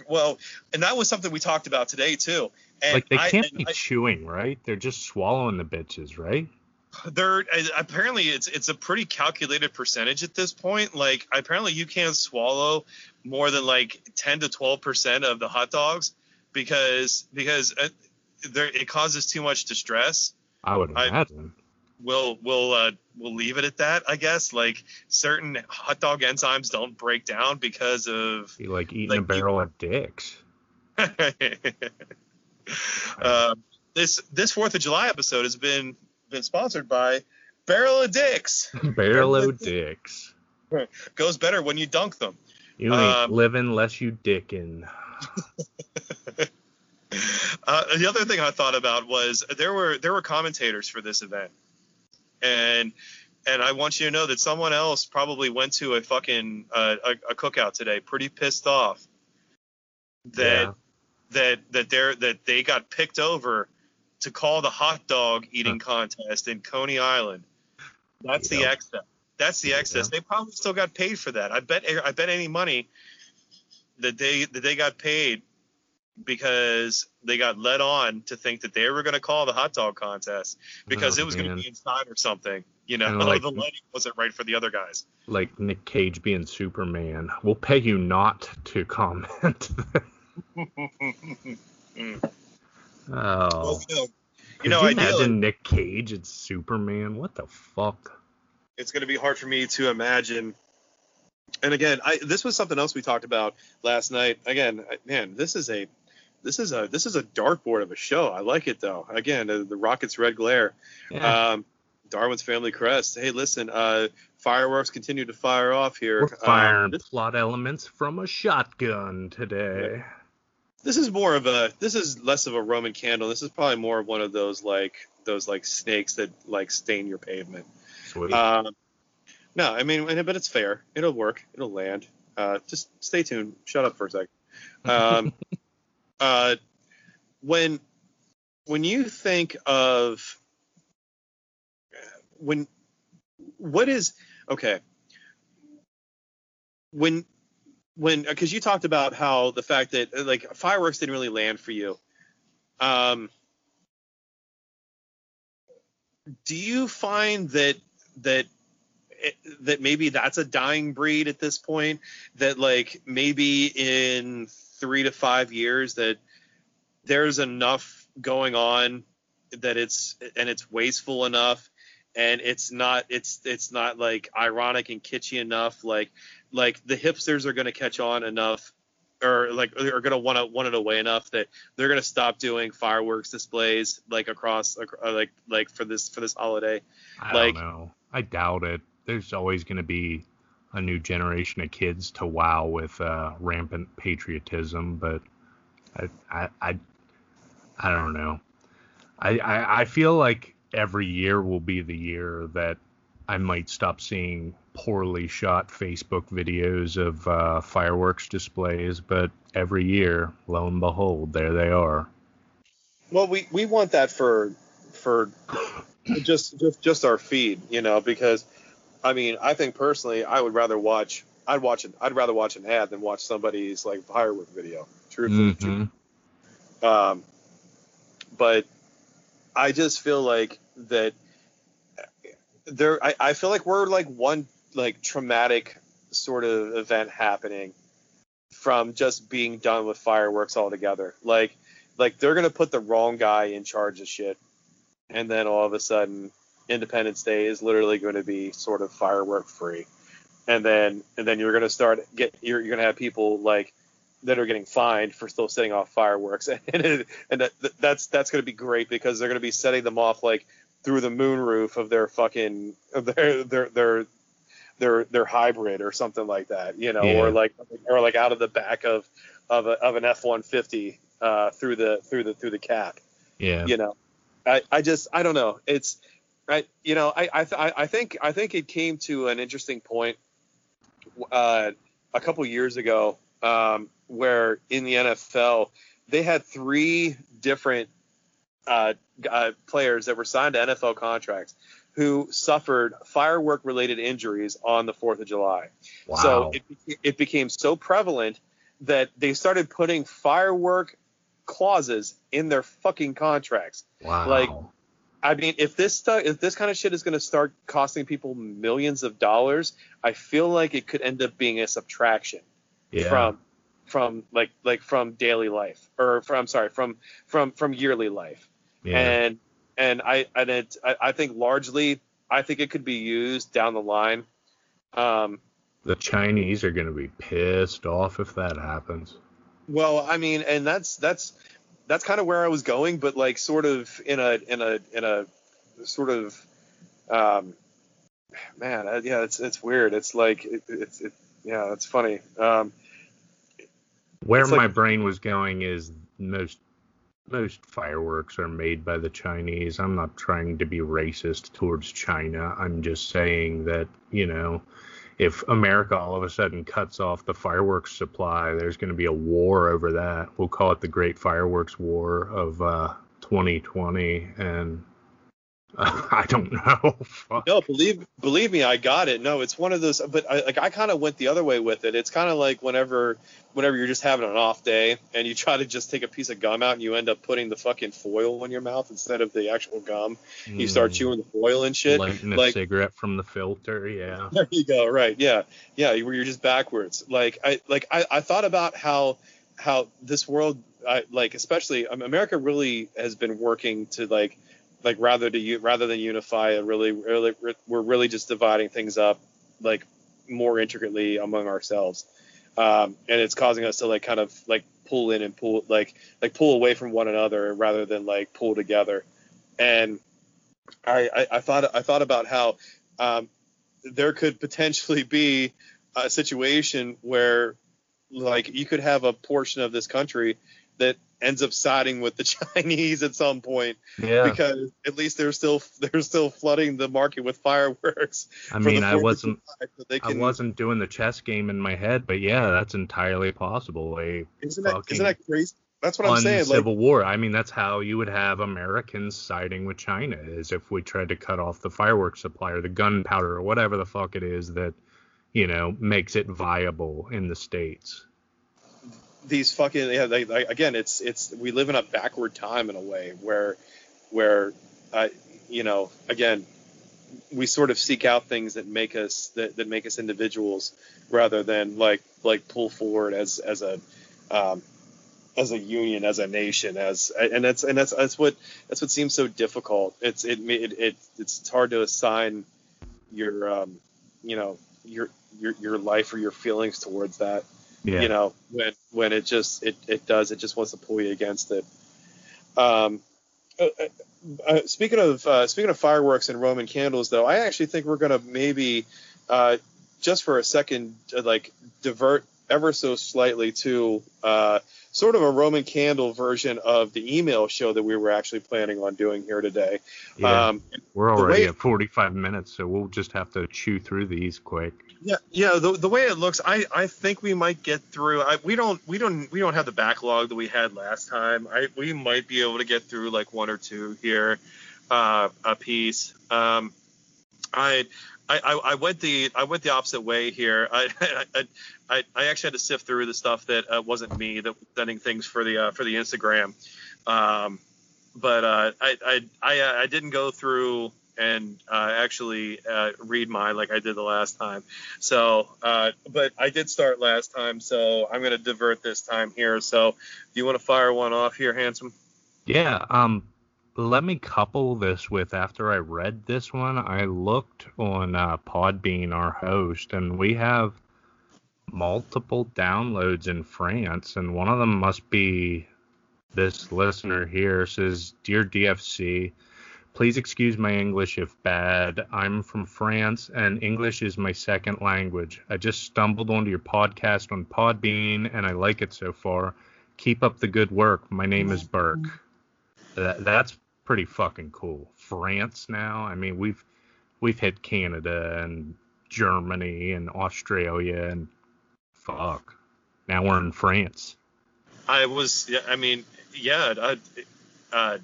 Well, and that was something we talked about today too. And like they I- can't and be I- chewing, right? They're just swallowing the bitches, right? They're apparently it's it's a pretty calculated percentage at this point. Like apparently you can't swallow more than like 10 to 12 percent of the hot dogs because because uh, there it causes too much distress. I would I- imagine. We'll we'll uh, we'll leave it at that. I guess like certain hot dog enzymes don't break down because of Be like eating like a you- barrel of dicks. um, this this Fourth of July episode has been been sponsored by Barrel of Dicks. barrel of dicks. Goes better when you dunk them. You ain't Um, living unless you dicking. Uh, the other thing I thought about was there were there were commentators for this event, and and I want you to know that someone else probably went to a fucking uh, a, a cookout today, pretty pissed off that Yeah. that that they're that they got picked over to call the hot dog eating contest in Coney Island. That's the Yeah. That's the excess. They probably still got paid for that. I bet. I bet any money that they that they got paid because they got led on to think that they were going to call the hot dog contest because Oh, it was going to be inside or something. You know, And like- the lighting wasn't right for the other guys. Like Nick Cage being Superman. We'll pay you not to comment. Mm. oh. Well, you know, you know, imagine Nick Cage as Superman? What the fuck? It's going to be hard for me to imagine. And again, I this was something else we talked about last night. Again, man, this is a this is a this is a dartboard of a show. I like it though. Again, uh, the Rockets red glare. Yeah, Um, Darwin's family crest. Hey, listen, uh, fireworks continue to fire off here. we're firing Um, plot elements from a shotgun today. this is more of a this is less of a Roman candle. This is probably more of one of those like those like snakes that like stain your pavement. Um, no, I mean, but it's fair. It'll work. It'll land. Uh, just stay tuned. Shut up for a second. Um, uh, when when you think of when what is okay when when because you talked about how the fact that uh, like fireworks didn't really land for you um do you find that that it- that maybe that's a dying breed at this point that like maybe in 3 to 5 years that there's enough going on that it's and it's wasteful enough and it's not it's it's not like ironic and kitschy enough like like the hipsters are going to catch on enough or like are going to want to want it away enough that they're going to stop doing fireworks displays like across like like for this for this holiday I like- don't know. I doubt it. There's always going to be a new generation of kids to wow with uh, rampant patriotism, but I, I, I, I don't know. I, I, I feel like every year will be the year that I might stop seeing poorly shot Facebook videos of uh, fireworks displays, but every year, lo and behold, there they are. Well, we, we want that for for just just just our feed, you know, because I mean, I think personally, I would rather watch I'd watch an I'd rather watch an ad than watch somebody's like firework video. Truthfully, Mhm. um, but I just feel like that there I, I feel like we're like one like traumatic sort of event happening from just being done with fireworks altogether. Like like they're gonna put the wrong guy in charge of shit, and then all of a sudden Independence Day is literally going to be sort of firework free, and then and then you're gonna start get you're, you're gonna have people like that are getting fined for still setting off fireworks, and it, and that, that's that's gonna be great because they're gonna be setting them off like through the moon roof of their fucking of their their their their their hybrid or something like that, you know, Yeah. or like or like out of the back of of, a, of an F-150 uh, through the through the through the cap, Yeah. you know. I, I just I don't know. It's I you know I I, th- I think I think it came to an interesting point uh, a couple years ago um, where in the NFL they had three different uh, uh, players that were signed to NFL contracts who suffered firework related injuries on the 4th of July. Wow. So it, it became so prevalent that they started putting firework clauses in their fucking contracts. wow. like, I mean, if this stuff, if this kind of shit is going to start costing people millions of dollars, I feel like it could end up being a subtraction yeah. from from like like from daily life or from I'm sorry from from from yearly life yeah. and and I and it I, I think largely I think it could be used down the line. Um, the Chinese are going to be pissed off if that happens. Well, I mean, and that's that's that's kind of where I was going, but like sort of in a in a in a sort of um, man, uh, yeah, it's it's weird. It's like it, it's it, yeah, it's funny. Um, Where It's like- my brain was going is most most fireworks are made by the Chinese. I'm not trying to be racist towards China. I'm just saying that, you know, if America all of a sudden cuts off the fireworks supply, there's going to be a war over that. We'll call it the Great Fireworks War of uh, 2020 and I don't know. Fuck. No, believe believe me, I got it. No, it's one of those. But I, like I kind of went the other way with it. It's kind of like whenever whenever you're just having an off day and you try to just take a piece of gum out and you end up putting the fucking foil in your mouth instead of the actual gum. You start Mm, chewing the foil and shit. lighting a cigarette from the filter. Yeah. there you go. Right. Yeah. Yeah. You're just backwards. Like I like I, I thought about how how this world I, like especially um, America really has been working to like like rather to rather than unify and really really we're really just dividing things up like more intricately among ourselves. Um, and it's causing us to like kind of like pull in and pull like like pull away from one another rather than like pull together. And I, I, I thought I thought about how um, there could potentially be a situation where like you could have a portion of this country that ends up siding with the Chinese at some point Yeah. because at least they're still they're still flooding the market with fireworks. I mean, I wasn't so they I wasn't doing the chess game in my head, but yeah, that's entirely possible. A isn't that isn't that crazy? That's what I'm saying. Like civil war. I mean, that's how you would have Americans siding with China, is if we tried to cut off the fireworks supply or the gunpowder or whatever the fuck it is that, you know, makes it viable in the states. These fucking yeah they, like, again it's it's we live in a backward time in a way where where uh, you know again we sort of seek out things that make us that, that make us individuals rather than like like pull forward as as a um, as a union as a nation as and that's and that's that's what that's what seems so difficult. It's it it, it it's hard to assign your um you know your your your life or your feelings towards that Yeah. you know when when it just it, it does it just wants to pull you against it um uh, uh, uh, speaking of uh, speaking of fireworks and roman candles though i actually think we're gonna maybe uh just for a second uh, like divert ever so slightly to uh sort of a roman candle version of the email show that we were actually planning on doing here today Yeah. um We're already way- at 45 minutes, so we'll just have to chew through these quick. Yeah, yeah. The, the way it looks, I, I think we might get through. I, we don't we don't we don't have the backlog that we had last time. I we might be able to get through like one or two here, uh, a piece. Um, I. I, I, I went the I went the opposite way here. I, I I I actually had to sift through the stuff that uh, wasn't me that was sending things for the uh, for the Instagram. Um, but uh, I I I, uh, I didn't go through and uh, actually uh, read mine like I did the last time. So, uh, but I did start last time, so I'm gonna divert this time here. So, do you want to fire one off here, handsome? Yeah. Um. Let me couple this with after I read this one, I looked on uh, Podbean, our host, and we have multiple downloads in France, and one of them must be this listener here says, Dear DFC, please excuse my English if bad. I'm from France and English is my second language. I just stumbled onto your podcast on Podbean and I like it so far. Keep up the good work. My name is Burke. That, that's pretty fucking cool. France now. I mean, we've we've hit Canada and Germany and Australia and fuck. Now we're in France. I was, yeah, I mean, yeah, uh, uh,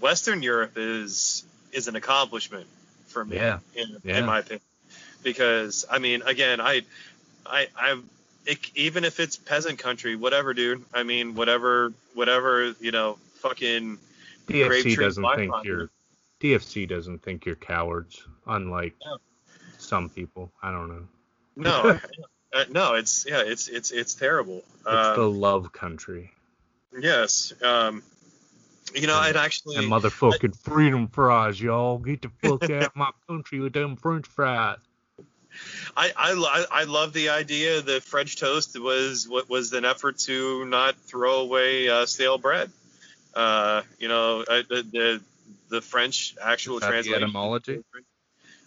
Western Europe is is an accomplishment for me, yeah. In, yeah. in my opinion, because I mean, again, I, I, I, it, even if it's peasant country, whatever, dude. I mean, whatever, whatever, you know, fucking. DFC doesn't think you're. DFC doesn't think you're cowards, unlike yeah. some people. I don't know. No, uh, no, it's yeah, it's it's it's terrible. It's um, the love country. Yes. Um, you know, I'd actually. And motherfucking I, freedom fries, y'all. Get the fuck out of my country with them French fries. I, I, I love the idea that French toast was what was an effort to not throw away uh, stale bread. Uh, you know, uh, the, the the French actual translation. Etymology.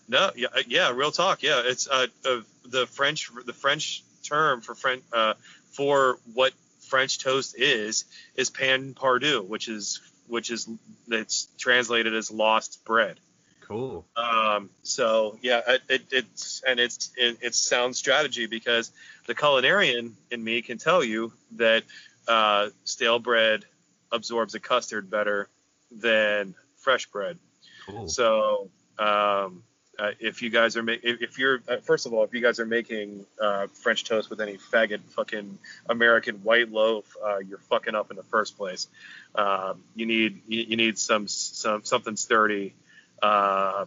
No, yeah, uh, yeah, real talk. Yeah, it's uh, uh, the French the French term for French uh, for what French toast is is pain perdu, which is which is it's translated as lost bread. Cool. Um, so yeah, it, it, it's and it's it, it's sound strategy because the culinarian in me can tell you that uh, stale bread absorbs a custard better than fresh bread. Cool. So um, uh, if you guys are making, if, if, you're uh, first of all, if you guys are making uh, French toast with any faggot fucking American white loaf, uh, you're fucking up in the first place. Um, you need you, you, need some some something sturdy, uh,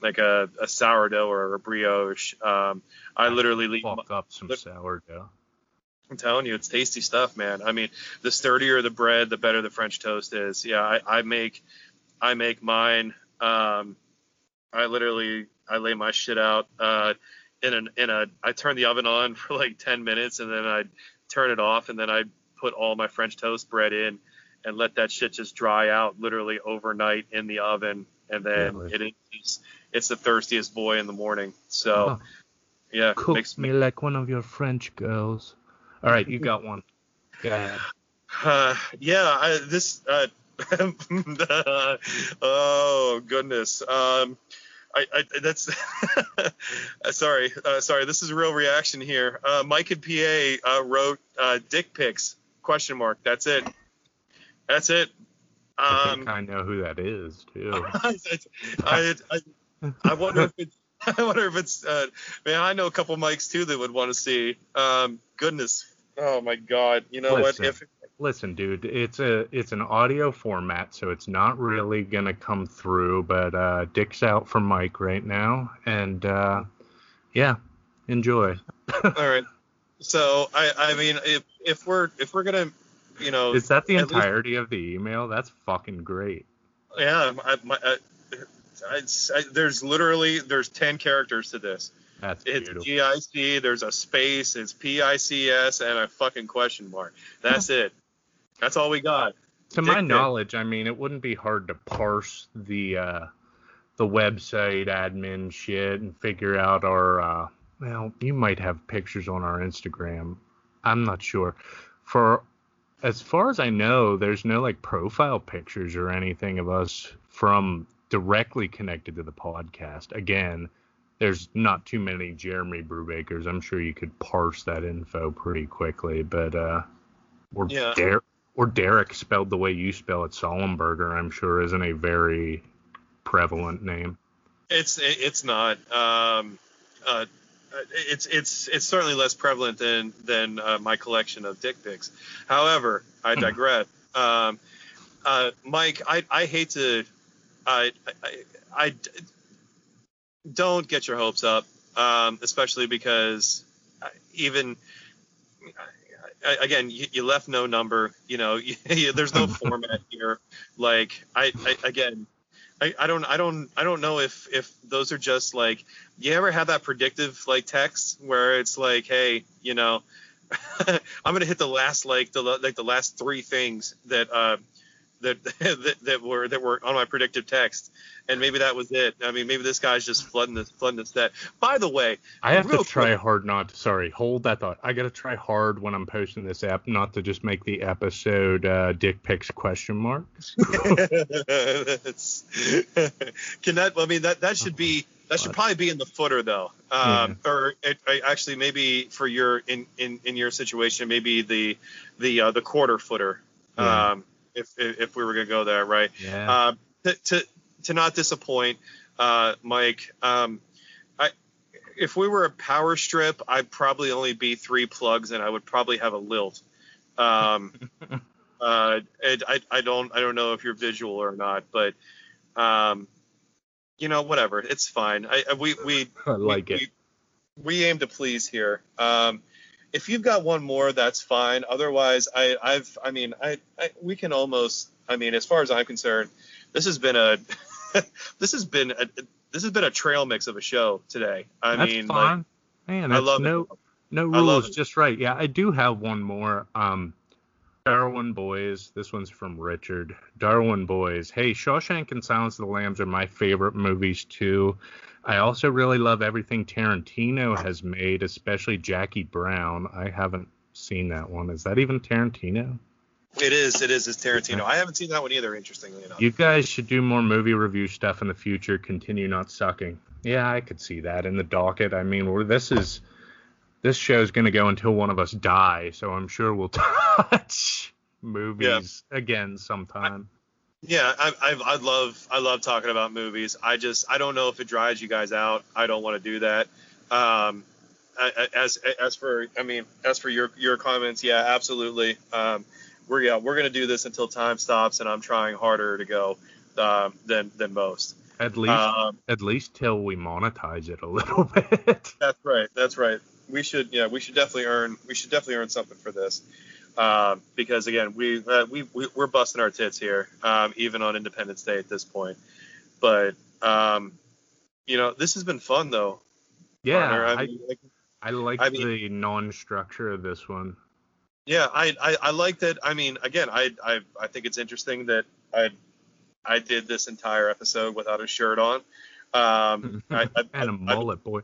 like a, a, sourdough or a brioche. Um, I literally leave fuck up some sourdough. I'm telling you, it's tasty stuff, man. I mean, the sturdier the bread, the better the French toast is. Yeah, I, I make I make mine. Um, I literally I lay my shit out uh, in an in a I turn the oven on for like 10 minutes and then I turn it off and then I put all my French toast bread in and let that shit just dry out literally overnight in the oven and then really? it is it's the thirstiest boy in the morning. So oh. yeah, cook makes me like one of your French girls. All right, you got one. Go ahead. Uh, yeah, I, this uh, oh goodness. Um, I, I that's sorry, uh, sorry. This is a real reaction here. Uh, Mike and PA uh, wrote uh, dick pics question mark. That's it. That's it. Um, I think I know who that is too. I, I, I, wonder if it's. I wonder if it's. Uh, man, I know a couple mics too that would want to see. Um, goodness. Oh my God. You know Listen. what? If listen, dude, it's a it's an audio format, so it's not really gonna come through. But uh, Dick's out for Mike right now, and uh, yeah, enjoy. All right. So I I mean if if we're if we're gonna you know is that the entirety least, of the email? That's fucking great. Yeah, I, my, I, I, there's literally there's ten characters to this. That's it's beautiful. GIC. There's a space. It's PICS and a fucking question mark. That's it. That's all we got. To my knowledge, I mean, it wouldn't be hard to parse the uh, the website admin shit and figure out our. Uh, well, you might have pictures on our Instagram. I'm not sure. For as far as I know, there's no like profile pictures or anything of us from directly connected to the podcast. Again, there's not too many Jeremy Brubakers. I'm sure you could parse that info pretty quickly, but uh, we're yeah. there or Derek spelled the way you spell it, Sollenberger, I'm sure isn't a very prevalent name. It's it's not. Um, uh, it's it's it's certainly less prevalent than than uh, my collection of dick pics. However, I hmm. digress. um, uh, Mike, I I hate to, I, I I don't get your hopes up, um, especially because even again, you, you, left no number. You know, you, there's no format here. Like, I, I again, I, I, don't, I don't, I don't know if if those are just like, you ever have that predictive like text where it's like, hey, you know, I'm gonna hit the last like the like the last three things that uh that, that that were that were on my predictive text, and maybe that was it. I mean, maybe this guy's just flooding the flooding the set. By the way, I have to try quick, hard not. To, sorry, hold that thought. I got to try hard when I'm posting this app not to just make the episode uh, dick pics question mark. Can that? I mean, that that should be. That should probably be in the footer though, um, yeah. or it, actually maybe for your in, in, in your situation maybe the the uh, the quarter footer. Yeah. Um, if if we were gonna go there, right? Yeah. Uh, to, to to not disappoint, uh, Mike. Um, I if we were a power strip, I'd probably only be three plugs, and I would probably have a lilt. Um, uh, I I don't I don't know if you're visual or not, but um, you know, whatever, it's fine. I we we I like we, it. We, we aim to please here. Um, if you've got one more, that's fine. Otherwise, I, I've, I mean, I, I, we can almost, I mean, as far as I'm concerned, this has been a, this has been a, this has been a trail mix of a show today. I that's mean, fine. Like, man, I love no, it. no rules, just right. Yeah, I do have one more. Um, Darwin Boys. This one's from Richard. Darwin Boys. Hey, Shawshank and Silence of the Lambs are my favorite movies too. I also really love everything Tarantino has made, especially Jackie Brown. I haven't seen that one. Is that even Tarantino? It is. It is. It's Tarantino. I haven't seen that one either. Interestingly enough. You guys should do more movie review stuff in the future. Continue not sucking. Yeah, I could see that in the docket. I mean, this is this show's going to go until one of us die, so I'm sure we'll touch movies yeah. again sometime. Yeah, I, I, I love I love talking about movies. I just I don't know if it drives you guys out. I don't want to do that. Um, as as for I mean as for your your comments, yeah, absolutely. Um, we're yeah we're gonna do this until time stops, and I'm trying harder to go um, than than most. At least um, at least till we monetize it a little bit. That's right. That's right. We should yeah we should definitely earn we should definitely earn something for this. Um, because again, we, uh, we we are busting our tits here, um, even on Independence Day at this point. But um, you know, this has been fun though. Yeah, I, mean, like, I like I mean, the non-structure of this one. Yeah, I, I, I like that. I mean, again, I, I I think it's interesting that I I did this entire episode without a shirt on. Um, I, I, and a mullet, boy.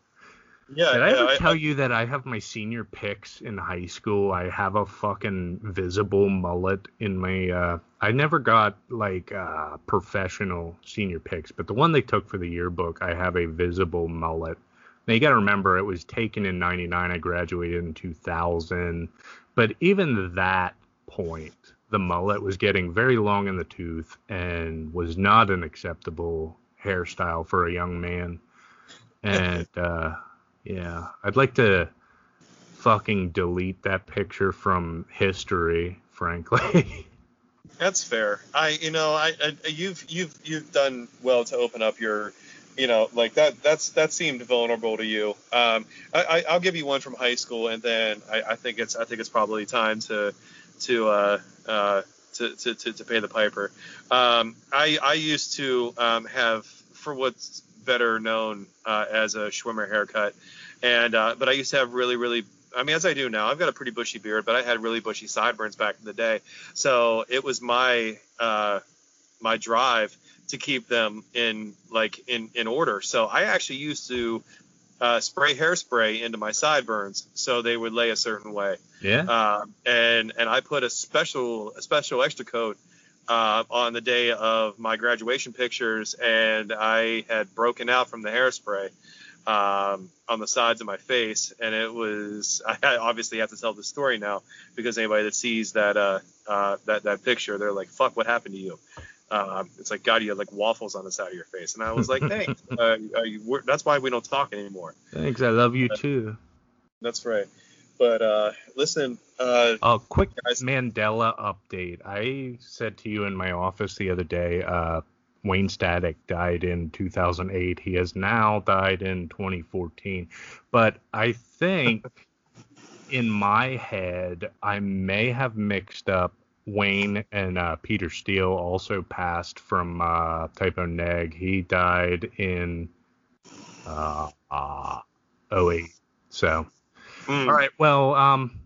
Yeah. Did I ever tell I, you that I have my senior pics in high school? I have a fucking visible mullet in my. Uh, I never got like uh, professional senior pics, but the one they took for the yearbook, I have a visible mullet. Now you got to remember, it was taken in '99. I graduated in 2000, but even that point, the mullet was getting very long in the tooth and was not an acceptable hairstyle for a young man. And uh, yeah, I'd like to fucking delete that picture from history, frankly. That's fair. I, you know, I, I, you've, you've, you've done well to open up your, you know, like that. That's that seemed vulnerable to you. Um, I, I will give you one from high school, and then I, I think it's, I think it's probably time to, to, uh, uh, to, to, to, to pay the piper. Um, I, I used to um, have, for what's better known uh, as a Schwimmer haircut. And uh, but I used to have really really I mean, as I do now, I've got a pretty bushy beard, but I had really bushy sideburns back in the day. So it was my uh, my drive to keep them in like in in order. So I actually used to uh, spray hairspray into my sideburns so they would lay a certain way. Yeah. Uh, and and I put a special a special extra coat uh, on the day of my graduation pictures, and I had broken out from the hairspray um, on the sides of my face, and it was. I obviously have to tell the story now because anybody that sees that uh, uh, that that picture, they're like, "Fuck, what happened to you?" Um, it's like God, you had like waffles on the side of your face, and I was like, "Thanks." uh, that's why we don't talk anymore. Thanks, I love you too. That's right. But uh, listen. Uh, a quick guys. Mandela update. I said to you in my office the other day. Uh, Wayne Static died in 2008. He has now died in 2014. But I think in my head, I may have mixed up Wayne and uh, Peter Steele also passed from uh, Type O Neg. He died in uh, uh, 08. So, mm. all right. Well, um,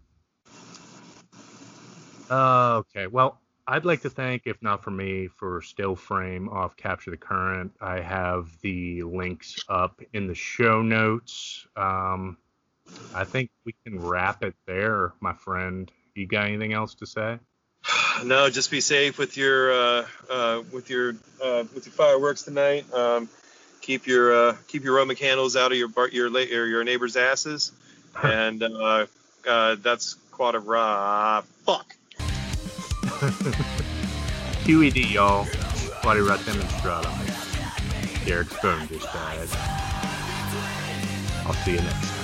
uh, okay. Well, I'd like to thank, if not for me, for Still Frame off Capture the Current. I have the links up in the show notes. Um, I think we can wrap it there, my friend. You got anything else to say? No, just be safe with your uh, uh, with your uh, with your fireworks tonight. Um, keep your uh, keep your Roman candles out of your bar, your or your neighbors' asses, and uh, uh, that's quadra. fuck. QED, y'all. Quadra demonstratum. Derek's phone just died. I'll see you next time.